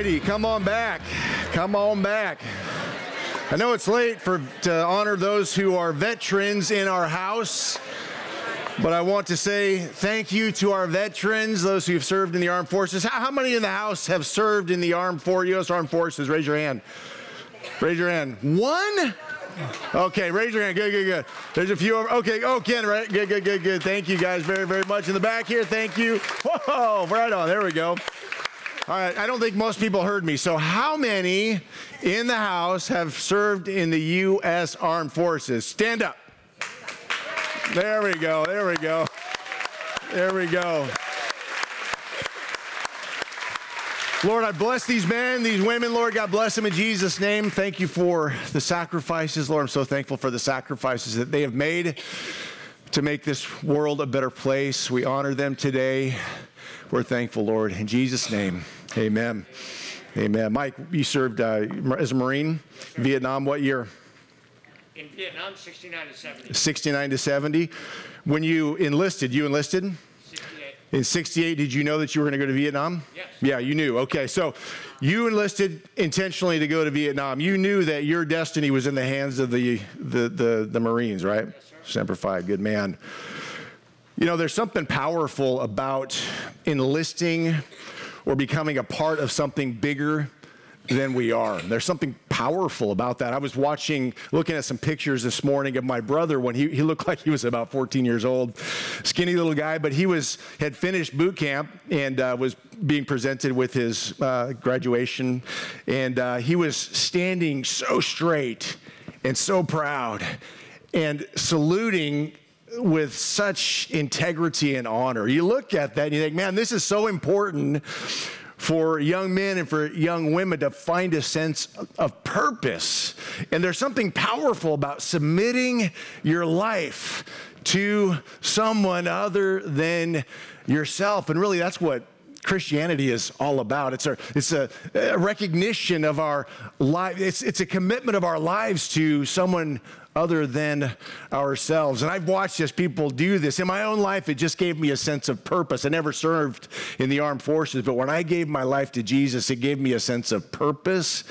righty, come on back. Come on back. I know it's late for to honor those who are veterans in our house. But I want to say thank you to our veterans, those who have served in the armed forces. How, how many in the house have served in the armed for U.S. Armed Forces? Raise your hand. Raise your hand. One? Okay, raise your hand. Good, good, good. There's a few over. Okay, oh, Ken, right? Good, good, good, good. Thank you guys very, very much. In the back here, thank you. Whoa, right on. There we go. All right, I don't think most people heard me. So, how many in the house have served in the U.S. Armed Forces? Stand up. There we go. There we go. There we go. Lord, I bless these men, these women. Lord, God bless them in Jesus' name. Thank you for the sacrifices. Lord, I'm so thankful for the sacrifices that they have made to make this world a better place. We honor them today. We're thankful, Lord. In Jesus' name, amen. Amen. Mike, you served uh, as a Marine, Vietnam, what year? In Vietnam, 69 to 70. 69 to 70. When you enlisted, you enlisted? 68. In 68, did you know that you were going to go to Vietnam? Yes. Yeah, you knew. Okay, so you enlisted intentionally to go to Vietnam. You knew that your destiny was in the hands of the, the, the, the Marines, right? Yes, sir. Semper Fi, good man. You know, there's something powerful about enlisting or becoming a part of something bigger than we are. There's something powerful about that. I was watching, looking at some pictures this morning of my brother when he, he looked like he was about 14 years old, skinny little guy, but he was had finished boot camp and uh, was being presented with his uh, graduation, and uh, he was standing so straight and so proud and saluting with such integrity and honor. You look at that and you think, man, this is so important for young men and for young women to find a sense of purpose. And there's something powerful about submitting your life to someone other than yourself. And really, that's what Christianity is all about. It's a, it's a, recognition of our life. It's, it's a commitment of our lives to someone other than ourselves. And I've watched as people do this. In my own life, it just gave me a sense of purpose. I never served in the armed forces, but when I gave my life to Jesus, it gave me a sense of purpose.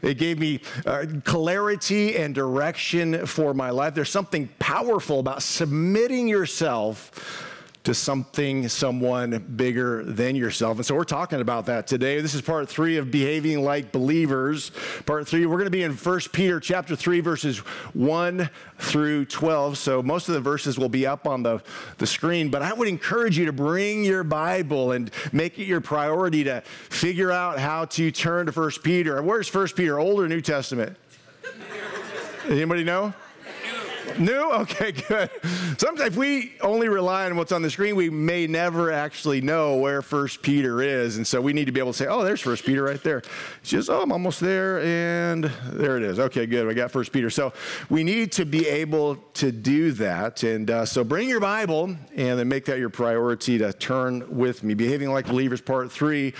It gave me uh, clarity and direction for my life. There's something powerful about submitting yourself to something, someone bigger than yourself. And so we're talking about that today. This is part three of behaving like believers. Part three, we're going to be in 1 Peter chapter 3, verses 1 through 12. So most of the verses will be up on the, the screen, but I would encourage you to bring your Bible and make it your priority to figure out how to turn to 1 Peter. And where's 1 Peter, Old or New Testament? Anybody know? New? Okay, good. Sometimes if we only rely on what's on the screen. We may never actually know where First Peter is, and so we need to be able to say, "Oh, there's First Peter right there." It's just, "Oh, I'm almost there," and there it is. Okay, good. We got First Peter. So we need to be able to do that, and uh, so bring your Bible and then make that your priority to turn with me. Behaving like believers, part three.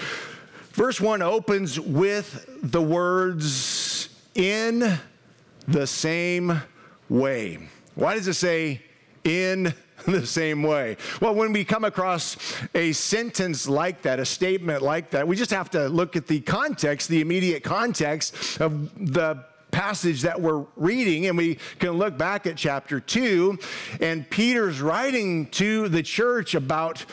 Verse one opens with the words "in the same." Way. Why does it say in the same way? Well, when we come across a sentence like that, a statement like that, we just have to look at the context, the immediate context of the passage that we're reading, and we can look back at chapter 2, and Peter's writing to the church about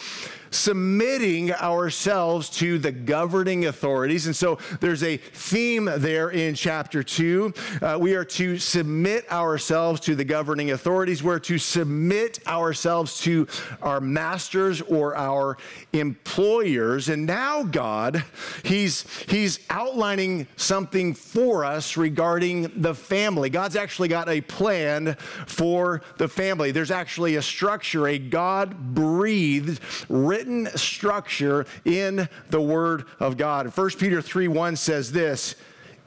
submitting ourselves to the governing authorities. And so there's a theme there in chapter two. Uh, we are to submit ourselves to the governing authorities. We're to submit ourselves to our masters or our employers. And now God, He's He's outlining something for us regarding the family. God's actually got a plan for the family. There's actually a structure, a God breathed, written structure in the Word of God. 1 Peter 3 1 says this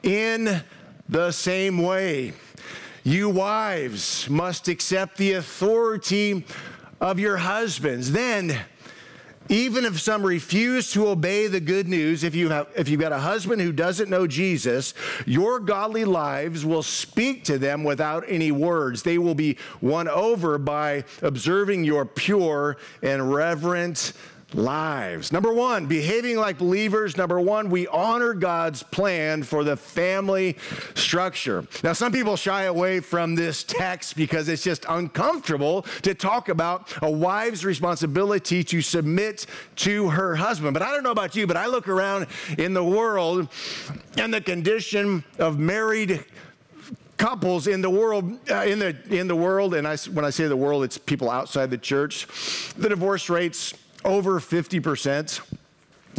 In the same way, you wives must accept the authority of your husbands. Then, even if some refuse to obey the good news, if, you have, if you've got a husband who doesn't know Jesus, your godly lives will speak to them without any words. They will be won over by observing your pure and reverent lives. Number one, behaving like believers. Number one, we honor God's plan for the family structure. Now, some people shy away from this text because it's just uncomfortable to talk about a wife's responsibility to submit to her husband. But I don't know about you, but I look around in the world and the condition of married couples in the world uh, in the in the world and I, when I say the world it's people outside the church the divorce rates over 50%.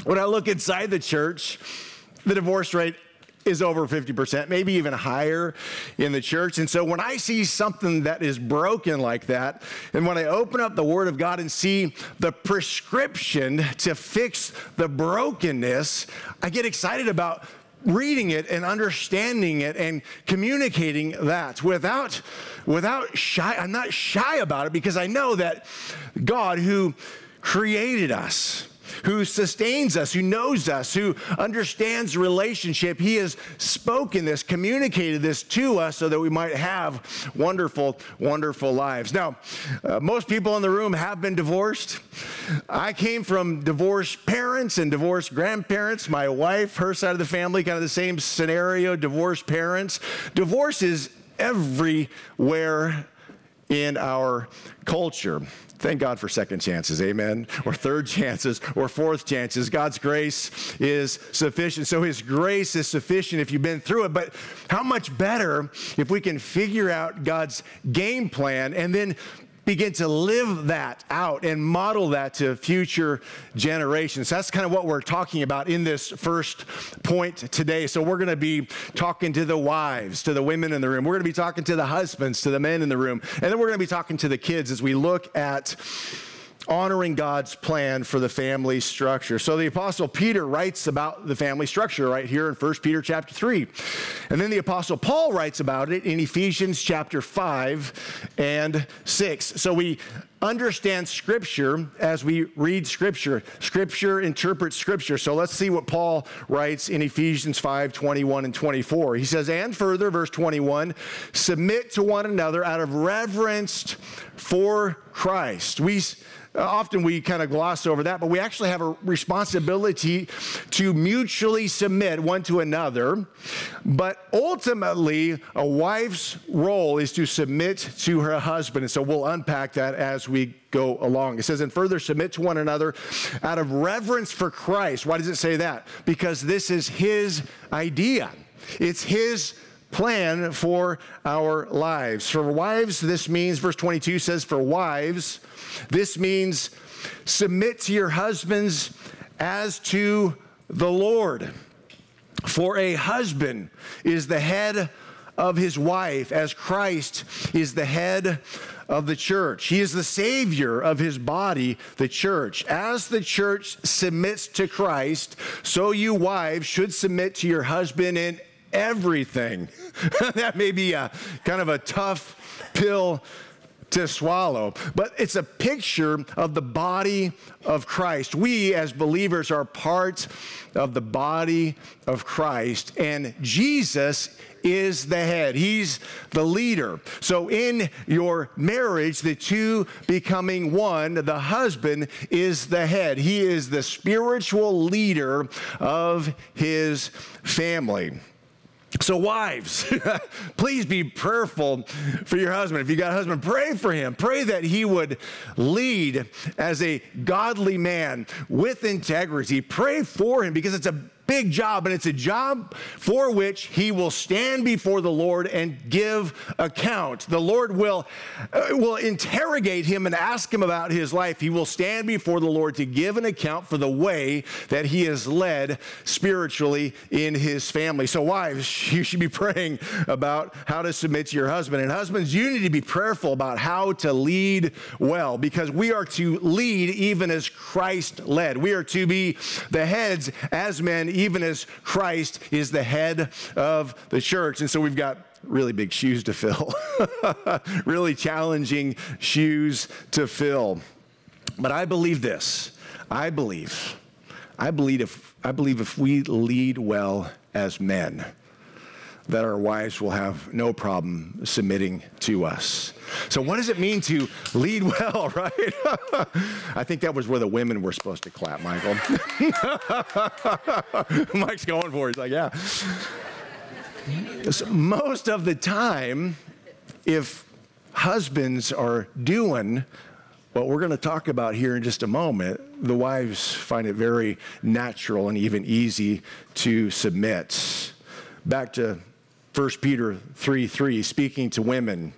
When I look inside the church, the divorce rate is over 50%, maybe even higher in the church. And so when I see something that is broken like that, and when I open up the Word of God and see the prescription to fix the brokenness, I get excited about reading it and understanding it and communicating that without without shy I'm not shy about it because I know that God who created us, who sustains us, who knows us, who understands relationship. He has spoken this, communicated this to us so that we might have wonderful, wonderful lives. Now, uh, most people in the room have been divorced. I came from divorced parents and divorced grandparents. My wife, her side of the family, kind of the same scenario, divorced parents. Divorce is everywhere in our culture. Thank God for second chances, amen, or third chances, or fourth chances. God's grace is sufficient. So His grace is sufficient if you've been through it. But how much better if we can figure out God's game plan and then begin to live that out and model that to future generations. That's kind of what we're talking about in this first point today. So we're going to be talking to the wives, to the women in the room. We're going to be talking to the husbands, to the men in the room. And then we're going to be talking to the kids as we look at honoring God's plan for the family structure. So the apostle Peter writes about the family structure right here in 1 Peter chapter 3. And then the apostle Paul writes about it in Ephesians chapter 5 and 6. So we understand scripture as we read scripture. Scripture interprets scripture. So let's see what Paul writes in Ephesians 5 21 and 24. He says, And further, verse 21, submit to one another out of reverence for Christ. We uh, often we kind of gloss over that, but we actually have a responsibility to mutually submit one to another. But ultimately, a wife's role is to submit to her husband. And so we'll unpack that as we go along. It says, and further submit to one another out of reverence for Christ. Why does it say that? Because this is his idea, it's his plan for our lives. For wives, this means, verse 22 says, for wives, this means submit to your husbands as to the Lord. For a husband is the head of his wife, as Christ is the head of the church. He is the savior of his body, the church. As the church submits to Christ, so you wives should submit to your husband in everything. that may be a kind of a tough pill to swallow, but it's a picture of the body of Christ. We, as believers, are part of the body of Christ, and Jesus is the head. He's the leader. So, in your marriage, the two becoming one, the husband is the head. He is the spiritual leader of his family. So, wives, please be prayerful for your husband. If you got a husband, pray for him. Pray that he would lead as a godly man with integrity. Pray for him because it's a big job, and it's a job for which he will stand before the Lord and give account. The Lord will, uh, will interrogate him and ask him about his life. He will stand before the Lord to give an account for the way that he has led spiritually in his family. So, wives, you should be praying about how to submit to your husband. And husbands, you need to be prayerful about how to lead well because we are to lead even as Christ led. We are to be the heads as men, even as Christ is the head of the church. And so we've got really big shoes to fill, really challenging shoes to fill. But I believe this. I believe, I believe if, I believe if we lead well as men, that our wives will have no problem submitting to us. So, what does it mean to lead well, right? I think that was where the women were supposed to clap, Michael. Mike's going for it. He's like, yeah. So most of the time, if husbands are doing what we're going to talk about here in just a moment, the wives find it very natural and even easy to submit. Back to 1 Peter 3 3, speaking to women.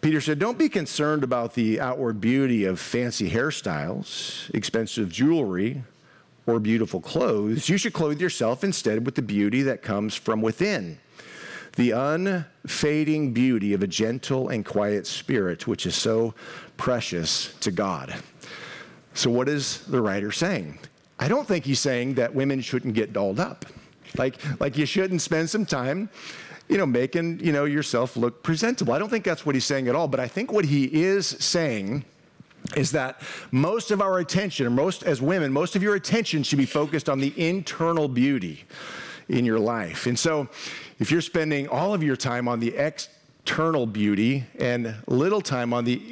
Peter said, Don't be concerned about the outward beauty of fancy hairstyles, expensive jewelry, or beautiful clothes. You should clothe yourself instead with the beauty that comes from within the unfading beauty of a gentle and quiet spirit, which is so precious to God. So, what is the writer saying? I don't think he's saying that women shouldn't get dolled up. Like, like you shouldn't spend some time, you know, making, you know, yourself look presentable. I don't think that's what he's saying at all. But I think what he is saying is that most of our attention, most as women, most of your attention should be focused on the internal beauty in your life. And so if you're spending all of your time on the external beauty and little time on the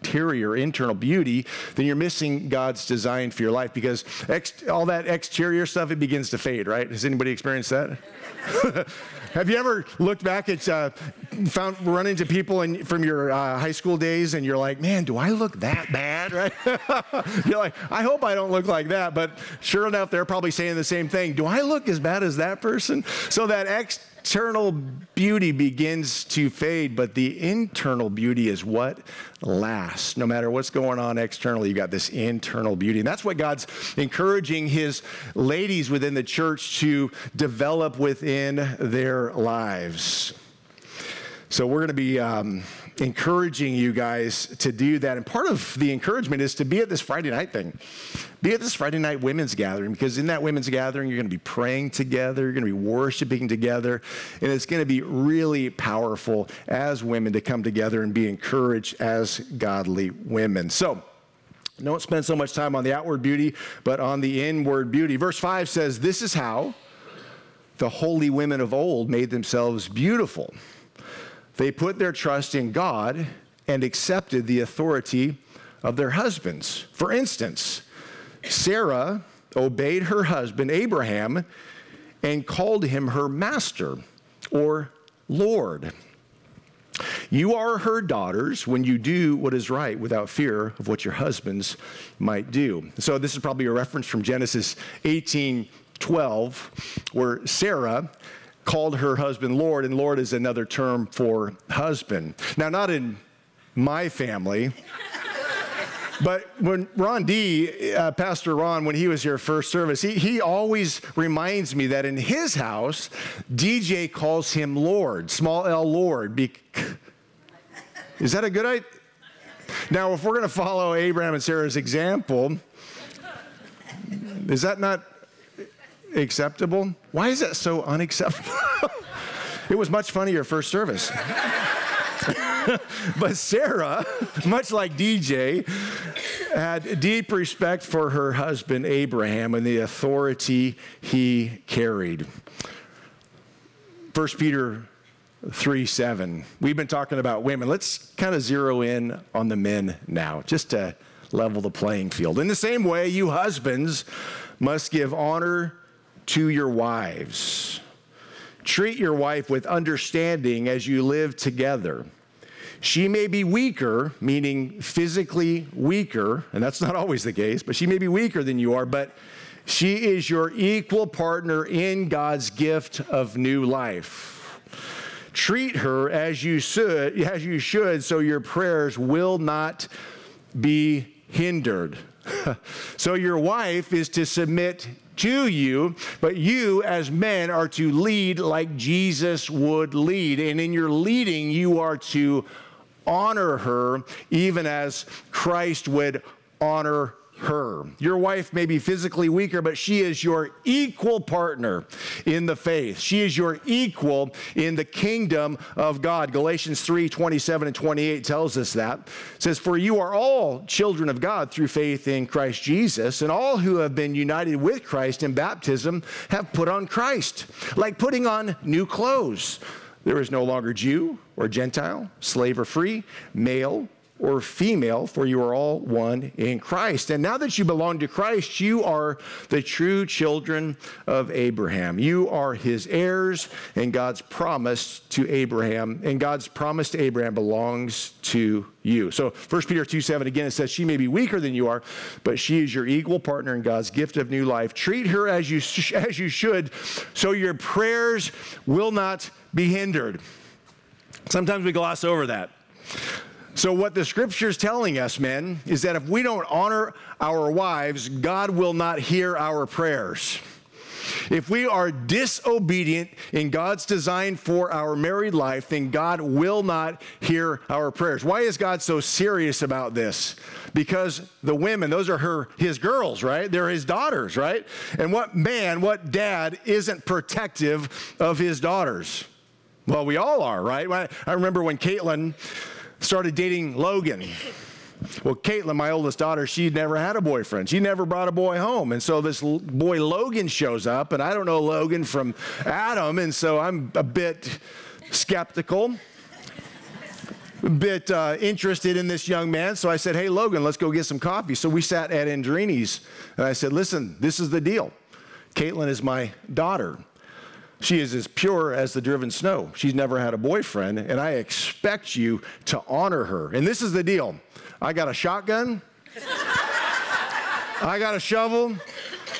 interior, internal beauty, then you're missing God's design for your life because ex- all that exterior stuff, it begins to fade, right? Has anybody experienced that? Have you ever looked back at, uh, found, run into people in, from your uh, high school days and you're like, man, do I look that bad, right? you're like, I hope I don't look like that. But sure enough, they're probably saying the same thing. Do I look as bad as that person? So that ex- external beauty begins to fade, but the internal beauty is what lasts. No matter what's going on externally, you've got this internal beauty. And that's what God's encouraging his ladies within the church to develop within their lives. So we're going to be um, encouraging you guys to do that. And part of the encouragement is to be at this Friday night thing. Be at this Friday night women's gathering because in that women's gathering, you're going to be praying together, you're going to be worshiping together, and it's going to be really powerful as women to come together and be encouraged as godly women. So, don't spend so much time on the outward beauty, but on the inward beauty. Verse 5 says, This is how the holy women of old made themselves beautiful. They put their trust in God and accepted the authority of their husbands. For instance, Sarah obeyed her husband Abraham and called him her master or Lord. You are her daughters when you do what is right without fear of what your husbands might do. So, this is probably a reference from Genesis 18 12, where Sarah called her husband Lord, and Lord is another term for husband. Now, not in my family. But when Ron D, uh, Pastor Ron, when he was here first service, he, he always reminds me that in his house, DJ calls him Lord, small L Lord. Be- is that a good idea? Now, if we're going to follow Abraham and Sarah's example, is that not acceptable? Why is that so unacceptable? it was much funnier first service. but Sarah, much like DJ, had deep respect for her husband Abraham and the authority he carried. 1 Peter 3 7. We've been talking about women. Let's kind of zero in on the men now, just to level the playing field. In the same way, you husbands must give honor to your wives. Treat your wife with understanding as you live together. She may be weaker, meaning physically weaker, and that's not always the case, but she may be weaker than you are, but she is your equal partner in God's gift of new life. Treat her as you should, as you should so your prayers will not be hindered. so your wife is to submit to you, but you as men are to lead like Jesus would lead. And in your leading, you are to honor her even as Christ would honor her. Your wife may be physically weaker, but she is your equal partner in the faith. She is your equal in the kingdom of God. Galatians 3 27 and 28 tells us that. It says, For you are all children of God through faith in Christ Jesus, and all who have been united with Christ in baptism have put on Christ, like putting on new clothes. There is no longer Jew or Gentile, slave or free, male or female, for you are all one in Christ. And now that you belong to Christ, you are the true children of Abraham. You are his heirs, and God's promise to Abraham, and God's promise to Abraham belongs to you. So 1 Peter 2 7 again, it says, She may be weaker than you are, but she is your equal partner in God's gift of new life. Treat her as you, as you should, so your prayers will not be hindered. Sometimes we gloss over that. So, what the scripture is telling us, men, is that if we don't honor our wives, God will not hear our prayers. If we are disobedient in God's design for our married life, then God will not hear our prayers. Why is God so serious about this? Because the women, those are her his girls, right? They're his daughters, right? And what man, what dad isn't protective of his daughters? Well, we all are, right? I remember when Caitlin started dating Logan. Well, Caitlin, my oldest daughter, she'd never had a boyfriend. She never brought a boy home. And so this boy Logan shows up, and I don't know Logan from Adam, and so I'm a bit skeptical, a bit uh, interested in this young man. So I said, Hey, Logan, let's go get some coffee. So we sat at Andrini's, and I said, Listen, this is the deal. Caitlin is my daughter. She is as pure as the driven snow. She's never had a boyfriend, and I expect you to honor her. And this is the deal I got a shotgun, I got a shovel,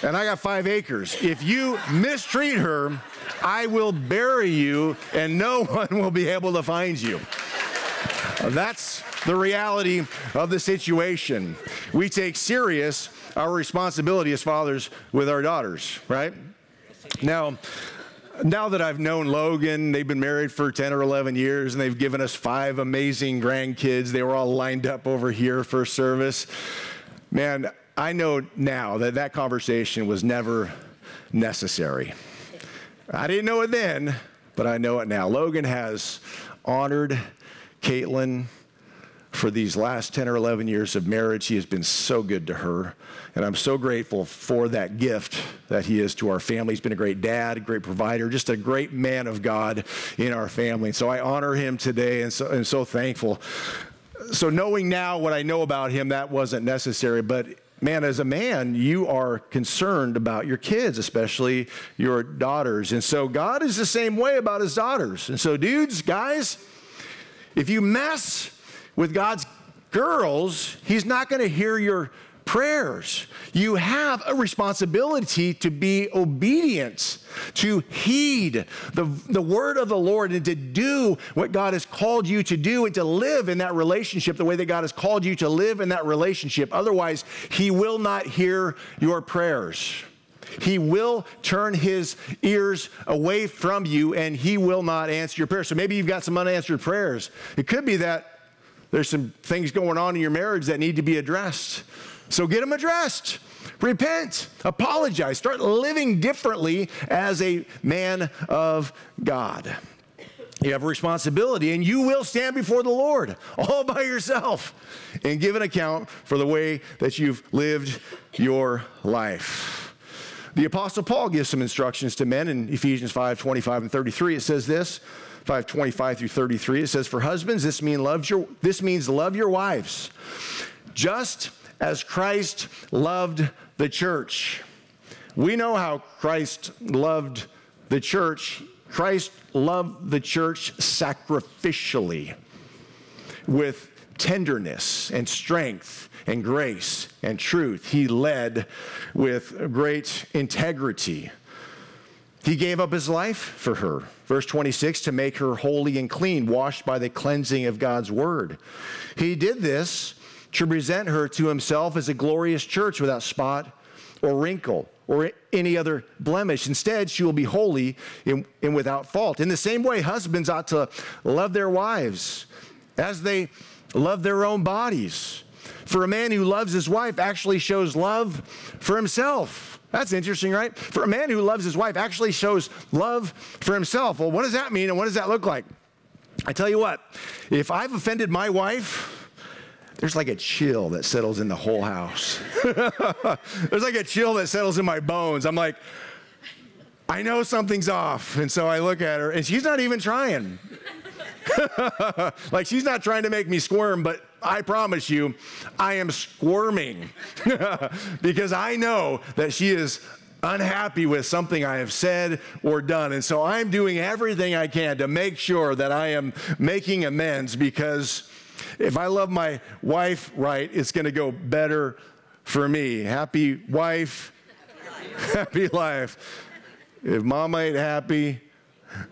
and I got five acres. If you mistreat her, I will bury you, and no one will be able to find you. That's the reality of the situation. We take serious our responsibility as fathers with our daughters, right? Now, now that I've known Logan, they've been married for 10 or 11 years and they've given us five amazing grandkids. They were all lined up over here for service. Man, I know now that that conversation was never necessary. I didn't know it then, but I know it now. Logan has honored Caitlin for these last 10 or 11 years of marriage. He has been so good to her. And I'm so grateful for that gift that he is to our family. He's been a great dad, a great provider, just a great man of God in our family. So I honor him today and so, and so thankful. So, knowing now what I know about him, that wasn't necessary. But man, as a man, you are concerned about your kids, especially your daughters. And so God is the same way about his daughters. And so, dudes, guys, if you mess with God's girls, He's not going to hear your prayers. You have a responsibility to be obedient, to heed the, the word of the Lord, and to do what God has called you to do, and to live in that relationship the way that God has called you to live in that relationship. Otherwise, He will not hear your prayers. He will turn his ears away from you and he will not answer your prayers. So maybe you've got some unanswered prayers. It could be that there's some things going on in your marriage that need to be addressed. So get them addressed. Repent, apologize, start living differently as a man of God. You have a responsibility, and you will stand before the Lord all by yourself and give an account for the way that you've lived your life. The Apostle Paul gives some instructions to men in Ephesians 5 25 and 33. It says this 5 25 through 33. It says, For husbands, this, mean your, this means love your wives, just as Christ loved the church. We know how Christ loved the church. Christ loved the church sacrificially with tenderness and strength and grace and truth. He led with great integrity. He gave up his life for her. Verse 26 to make her holy and clean, washed by the cleansing of God's word. He did this to present her to himself as a glorious church without spot or wrinkle or any other blemish. Instead, she will be holy and, without fault. In the same way, husbands ought to love their wives as they love their own bodies. For a man who loves his wife actually shows love for himself. That's interesting, right? For a man who loves his wife actually shows love for himself. Well, what does that mean and what does that look like? I tell you what, if I've offended my wife, there's like a chill that settles in the whole house. there's like a chill that settles in my bones. I'm like, I know something's off. And so I look at her, and she's not even trying. like she's not trying to make me squirm, but I promise you, I am squirming because I know that she is unhappy with something I have said or done. And so I'm doing everything I can to make sure that I am making amends because if I love my wife right, it's going to go better for me. Happy wife, happy life. If mama ain't happy,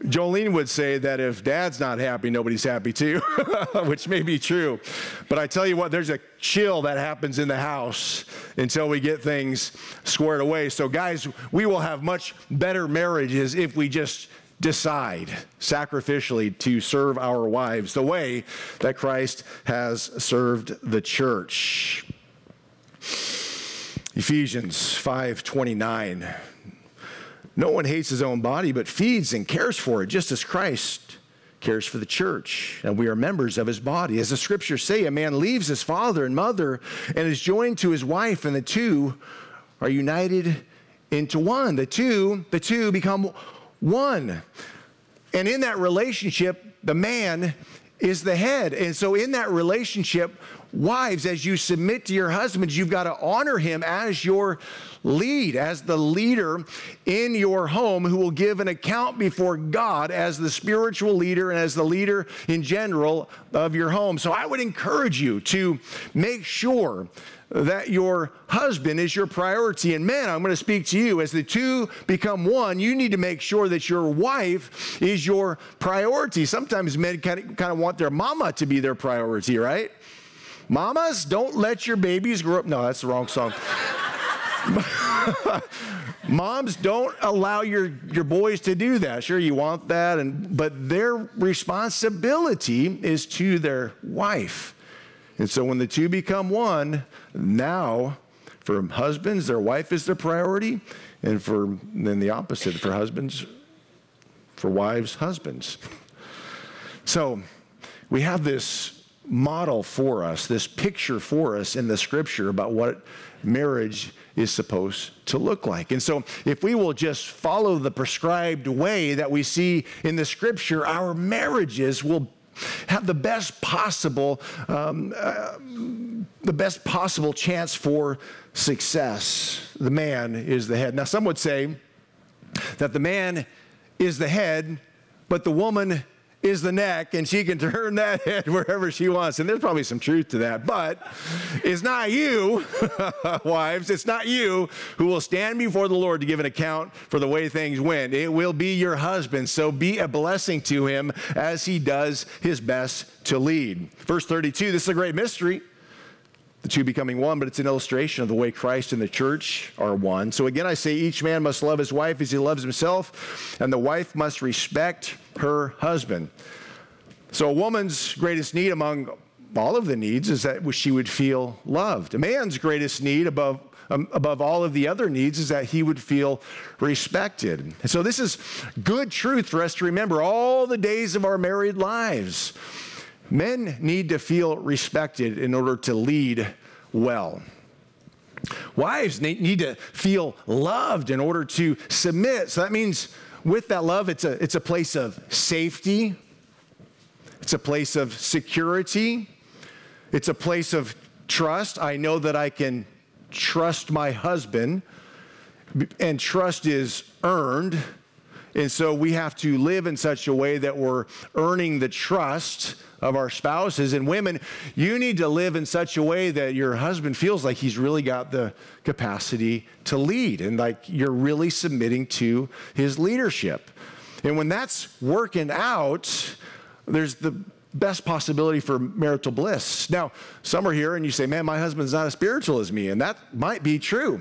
Jolene would say that if dad's not happy, nobody's happy too, which may be true. But I tell you what, there's a chill that happens in the house until we get things squared away. So, guys, we will have much better marriages if we just decide sacrificially to serve our wives the way that Christ has served the church. Ephesians 5:29 no one hates his own body, but feeds and cares for it, just as Christ cares for the church, and we are members of his body. As the scriptures say, a man leaves his father and mother and is joined to his wife, and the two are united into one. The two, the two become one. And in that relationship, the man is the head. And so in that relationship, wives, as you submit to your husbands, you've got to honor him as your lead, as the leader in your home who will give an account before God as the spiritual leader and as the leader in general of your home. So I would encourage you to make sure that your husband is your priority. And man, I'm going to speak to you. As the two become one, you need to make sure that your wife is your priority. Sometimes men kind of, kind of want their mama to be their priority, right? Mamas, don't let your babies grow up. No, that's the wrong song. Moms, don't allow your, your boys to do that. Sure, you want that, and, but their responsibility is to their wife. And so when the two become one, now for husbands, their wife is their priority, and for then the opposite for husbands, for wives, husbands. So we have this model for us, this picture for us in the scripture about what marriage is supposed to look like. And so, if we will just follow the prescribed way that we see in the scripture, our marriages will have the best possible um, uh, the best possible chance for success the man is the head now some would say that the man is the head but the woman is the neck, and she can turn that head wherever she wants. And there's probably some truth to that. But it's not you, wives, it's not you who will stand before the Lord to give an account for the way things went. It will be your husband. So be a blessing to him as he does his best to lead. Verse 32 this is a great mystery the two becoming one, but it's an illustration of the way Christ and the church are one. So again, I say each man must love his wife as he loves himself, and the wife must respect her husband. So a woman's greatest need among all of the needs is that she would feel loved. A man's greatest need above um, above all of the other needs is that he would feel respected. And so this is good truth for us to remember all the days of our married lives. Men need to feel respected in order to lead well. Wives need to feel loved in order to submit. So that means with that love, it's a, it's a place of safety, it's a place of security, it's a place of trust. I know that I can trust my husband, and trust is earned. And so we have to live in such a way that we're earning the trust of our spouses. And women, you need to live in such a way that your husband feels like he's really got the capacity to lead and like you're really submitting to his leadership. And when that's working out, there's the best possibility for marital bliss. Now, some are here and you say, man, my husband's not as spiritual as me, and that might be true.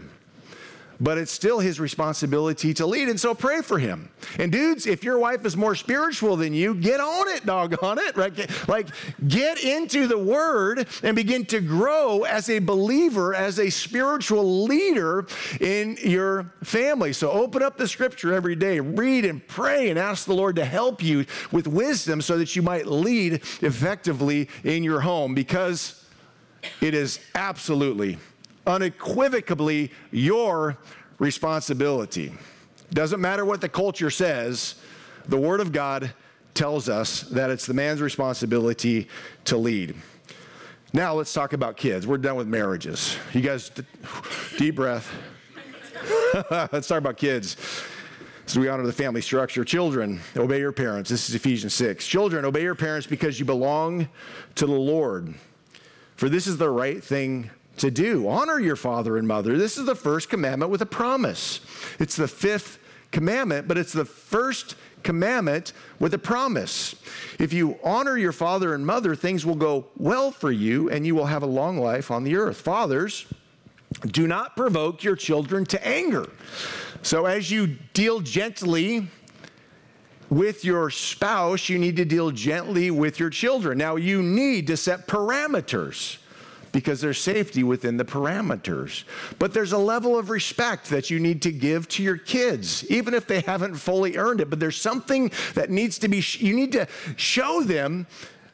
But it's still his responsibility to lead. And so pray for him. And dudes, if your wife is more spiritual than you, get on it, doggone it. Right? Like, get into the word and begin to grow as a believer, as a spiritual leader in your family. So open up the scripture every day, read and pray, and ask the Lord to help you with wisdom so that you might lead effectively in your home because it is absolutely unequivocally your responsibility. Doesn't matter what the culture says, the Word of God tells us that it's the man's responsibility to lead. Now let's talk about kids. We're done with marriages. You guys, deep breath. let's talk about kids. So we honor the family structure. Children, obey your parents. This is Ephesians 6. Children, obey your parents because you belong to the Lord. For this is the right thing to do. Honor your father and mother. This is the first commandment with a promise. It's the fifth commandment, but it's the first commandment with a promise. If you honor your father and mother, things will go well for you and you will have a long life on the earth. Fathers, do not provoke your children to anger. So as you deal gently with your spouse, you need to deal gently with your children. Now, you need to set parameters because there's safety within the parameters. But there's a level of respect that you need to give to your kids, even if they haven't fully earned it. But there's something that needs to be, you need to show them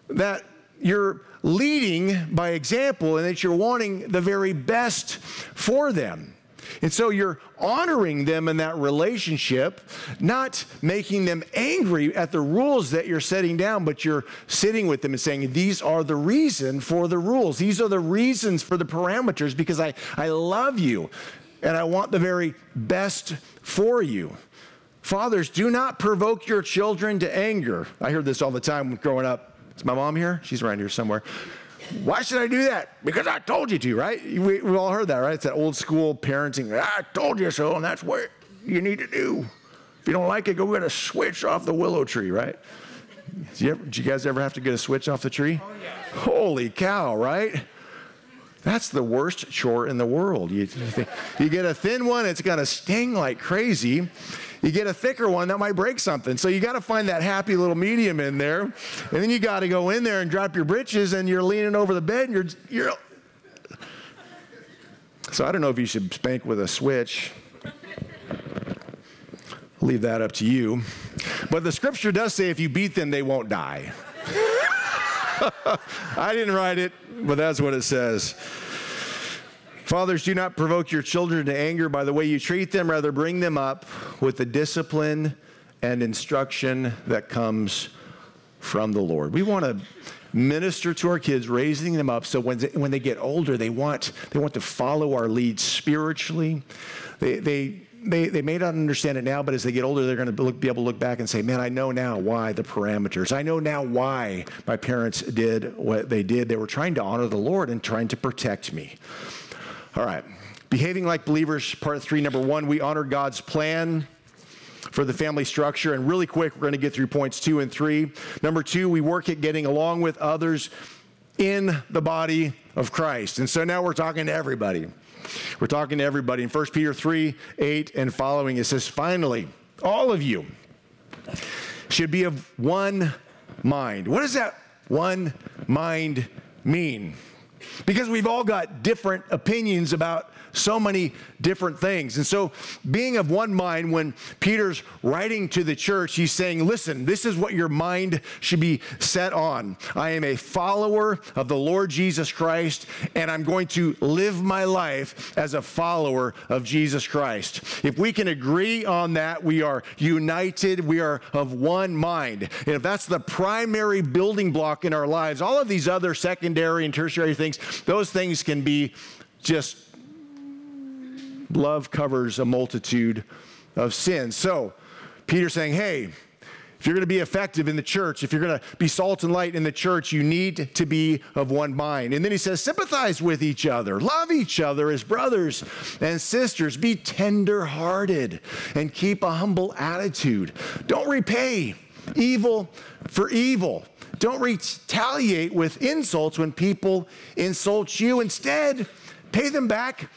that you're leading by example and that you're wanting the very best for them. And so you're honoring them in that relationship, not making them angry at the rules that you're setting down, but you're sitting with them and saying, These are the reason for the rules. These are the reasons for the parameters because I, I love you and I want the very best for you. Fathers, do not provoke your children to anger. I heard this all the time growing up. Is my mom here? She's around here somewhere. Why should I do that? Because I told you to, right? We, have all heard that, right? It's that old school parenting. I told you so, and that's what you need to do. If you don't like it, go get a switch off the willow tree, right? Did you, ever, did you guys ever have to get a switch off the tree? Oh, yeah. Holy cow, right? That's the worst chore in the world. You, you get a thin one, it's going to sting like crazy. You get a thicker one, that might break something. So you got to find that happy little medium in there. And then you got to go in there and drop your britches and you're leaning over the bed and you're, you're. So I don't know if you should spank with a switch. I'll leave that up to you. But the scripture does say if you beat them, they won't die. I didn't write it, but that's what it says. Fathers, do not provoke your children to anger by the way you treat them, rather, bring them up with the discipline and instruction that comes from the Lord. We want to minister to our kids, raising them up so when they, when they get older, they want, they want to follow our lead spiritually. They, they, they, they may not understand it now, but as they get older, they're going to be able to look back and say, Man, I know now why the parameters. I know now why my parents did what they did. They were trying to honor the Lord and trying to protect me. All right. Behaving like believers, part three, number one, we honor God's plan for the family structure. And really quick, we're going to get through points two and three. Number two, we work at getting along with others in the body of Christ. And so now we're talking to everybody. We're talking to everybody. In 1 Peter 3 8 and following, it says, Finally, all of you should be of one mind. What does that one mind mean? Because we've all got different opinions about so many different things. And so, being of one mind, when Peter's writing to the church, he's saying, Listen, this is what your mind should be set on. I am a follower of the Lord Jesus Christ, and I'm going to live my life as a follower of Jesus Christ. If we can agree on that, we are united, we are of one mind. And if that's the primary building block in our lives, all of these other secondary and tertiary things, those things can be just love covers a multitude of sins. So, Peter's saying, hey, if you're going to be effective in the church, if you're going to be salt and light in the church, you need to be of one mind. And then he says, sympathize with each other, love each other as brothers and sisters, be tender hearted, and keep a humble attitude. Don't repay evil for evil. Don't retaliate with insults when people insult you. Instead, pay them back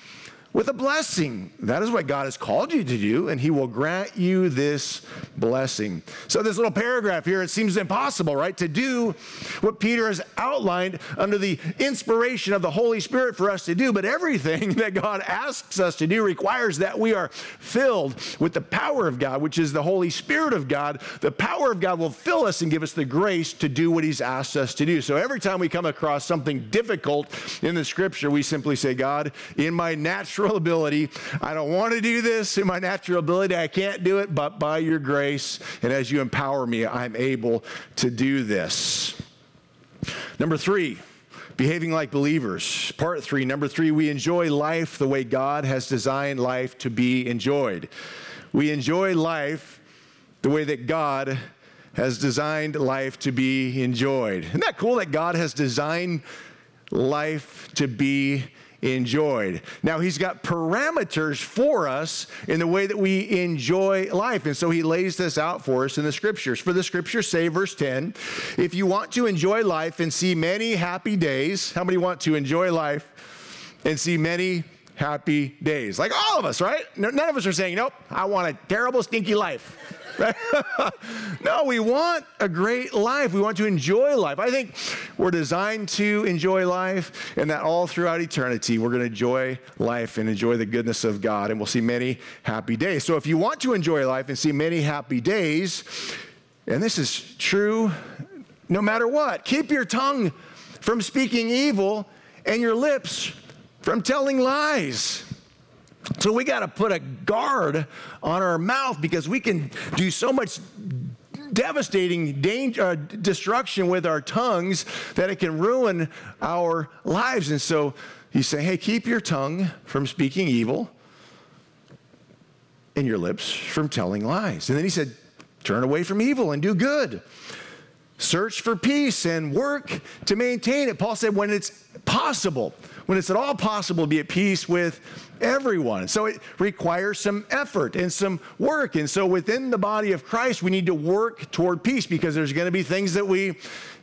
with a blessing. That is what God has called you to do, and He will grant you this blessing. So, this little paragraph here, it seems impossible, right? To do what Peter has outlined under the inspiration of the Holy Spirit for us to do. But everything that God asks us to do requires that we are filled with the power of God, which is the Holy Spirit of God. The power of God will fill us and give us the grace to do what He's asked us to do. So, every time we come across something difficult in the scripture, we simply say, God, in my natural natural ability. I don't want to do this in my natural ability. I can't do it, but by your grace and as you empower me, I'm able to do this. Number three, behaving like believers. Part three. Number three, we enjoy life the way God has designed life to be enjoyed. We enjoy life the way that God has designed life to be enjoyed. Isn't that cool that God has designed life to be enjoyed. Now, he's got parameters for us in the way that we enjoy life. And so he lays this out for us in the scriptures. For the scriptures say, verse 10, if you want to enjoy life and see many happy days, how many want to enjoy life and see many happy days? Like all of us, right? None of us are saying, nope, I want a terrible, stinky life. no, we want a great life. We want to enjoy life. I think we're designed to enjoy life, and that all throughout eternity, we're going to enjoy life and enjoy the goodness of God, and we'll see many happy days. So, if you want to enjoy life and see many happy days, and this is true no matter what, keep your tongue from speaking evil and your lips from telling lies. So we got to put a guard on our mouth because we can do so much devastating danger, uh, destruction with our tongues that it can ruin our lives. And so he's saying, hey, keep your tongue from speaking evil and your lips from telling lies. And then he said, turn away from evil and do good. Search for peace and work to maintain it. Paul said, when it's possible, when it's at all possible to be at peace with everyone. So it requires some effort and some work. And so within the body of Christ, we need to work toward peace because there's going to be things that we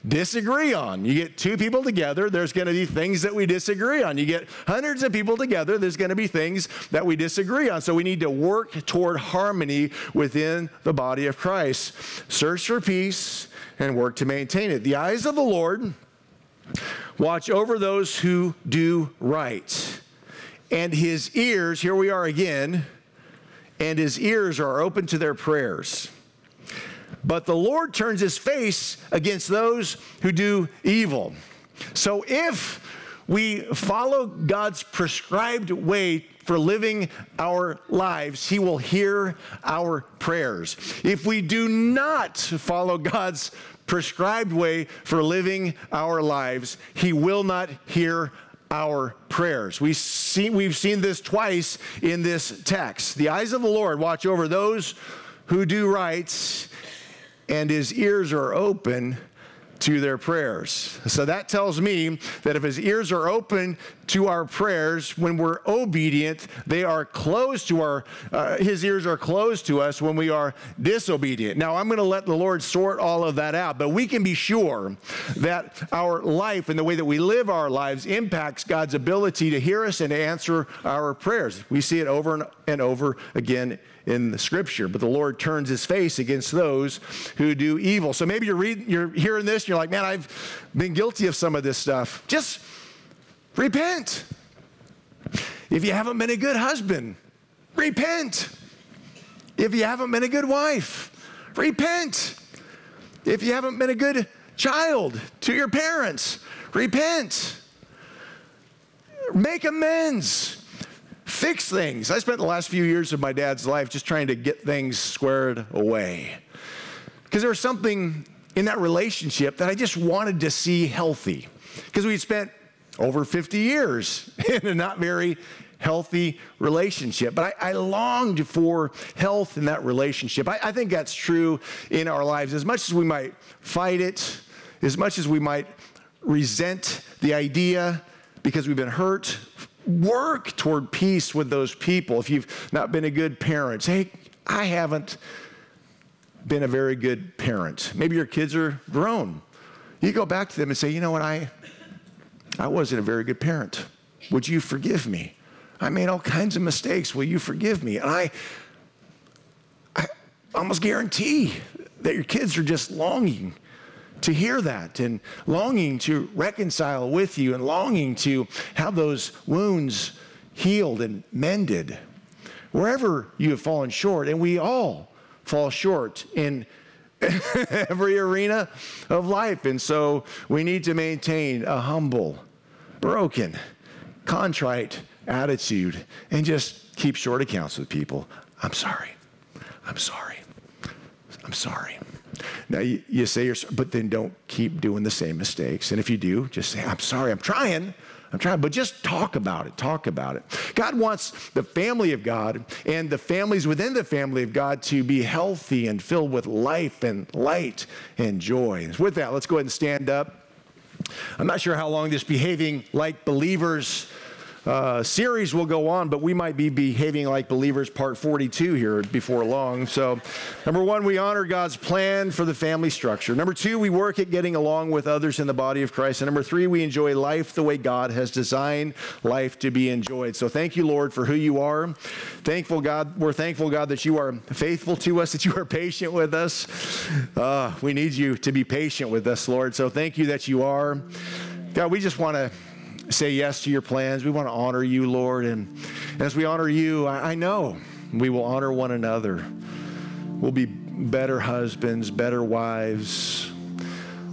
disagree on. You get two people together, there's going to be things that we disagree on. You get hundreds of people together, there's going to be things that we disagree on. So we need to work toward harmony within the body of Christ. Search for peace and work to maintain it. The eyes of the Lord watch over those who do right, and his ears, here we are again, and his ears are open to their prayers. But the Lord turns his face against those who do evil. So if we follow God's prescribed way for living our lives, He will hear our prayers. If we do not follow God's prescribed way for living our lives, He will not hear our prayers. We see, we've seen this twice in this text. The eyes of the Lord watch over those who do right, and His ears are open to their prayers. So that tells me that if his ears are open to our prayers when we're obedient, they are closed to our, uh, his ears are closed to us when we are disobedient. Now, I'm going to let the Lord sort all of that out, but we can be sure that our life and the way that we live our lives impacts God's ability to hear us and to answer our prayers. We see it over and over again in the scripture. But the Lord turns his face against those who do evil. So maybe you're reading, you're hearing this, and you're like, man, I've been guilty of some of this stuff. Just repent. If you haven't been a good husband, repent. If you haven't been a good wife, repent. If you haven't been a good child to your parents, repent. Make amends fix things. I spent the last few years of my dad's life just trying to get things squared away. Because there was something in that relationship that I just wanted to see healthy. Because we'd spent over 50 years in a not very healthy relationship. But I, I longed for health in that relationship. I, I think that's true in our lives. As much as we might fight it, as much as we might resent the idea because we've been hurt work toward peace with those people. If you've not been a good parent, say, I haven't been a very good parent. Maybe your kids are grown. You go back to them and say, you know what, I, I wasn't a very good parent. Would you forgive me? I made all kinds of mistakes. Will you forgive me? And I, I almost guarantee that your kids are just longing to hear that and longing to reconcile with you and longing to have those wounds healed and mended. Wherever you have fallen short, and we all fall short in every arena of life. And so we need to maintain a humble, broken, contrite attitude and just keep short accounts with people. I'm sorry. I'm sorry. I'm sorry. Now you, you say you're, but then don't keep doing the same mistakes. And if you do, just say, I'm sorry, I'm trying. I'm trying, but just talk about it. Talk about it. God wants the family of God and the families within the family of God to be healthy and filled with life and light and joy. With that, let's go ahead and stand up. I'm not sure how long this behaving like believers uh, series will go on, but we might be behaving like believers part 42 here before long. So, number one, we honor God's plan for the family structure. Number two, we work at getting along with others in the body of Christ. And number three, we enjoy life the way God has designed life to be enjoyed. So, thank you, Lord, for who you are. Thankful, God, we're thankful, God, that you are faithful to us, that you are patient with us. Uh, we need you to be patient with us, Lord. So, thank you that you are. God, we just want to say yes to your plans. We want to honor you, Lord. And as we honor you, I, know we will honor one another. We'll be better husbands, better wives.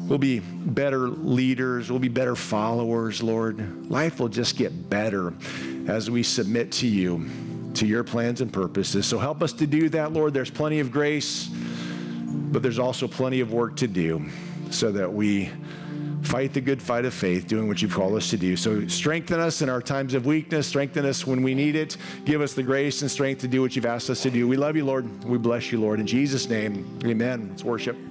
We'll be better leaders. We'll be better followers, Lord. Life will just get better as we submit to you, to your plans and purposes. So help us to do that, Lord. There's plenty of grace, but there's also plenty of work to do so that we fight the good fight of faith, doing what you've called us to do. So strengthen us in our times of weakness, strengthen us when we need it. Give us the grace and strength to do what you've asked us to do. We love you, Lord. We bless you, Lord. In Jesus' name, amen. Let's worship.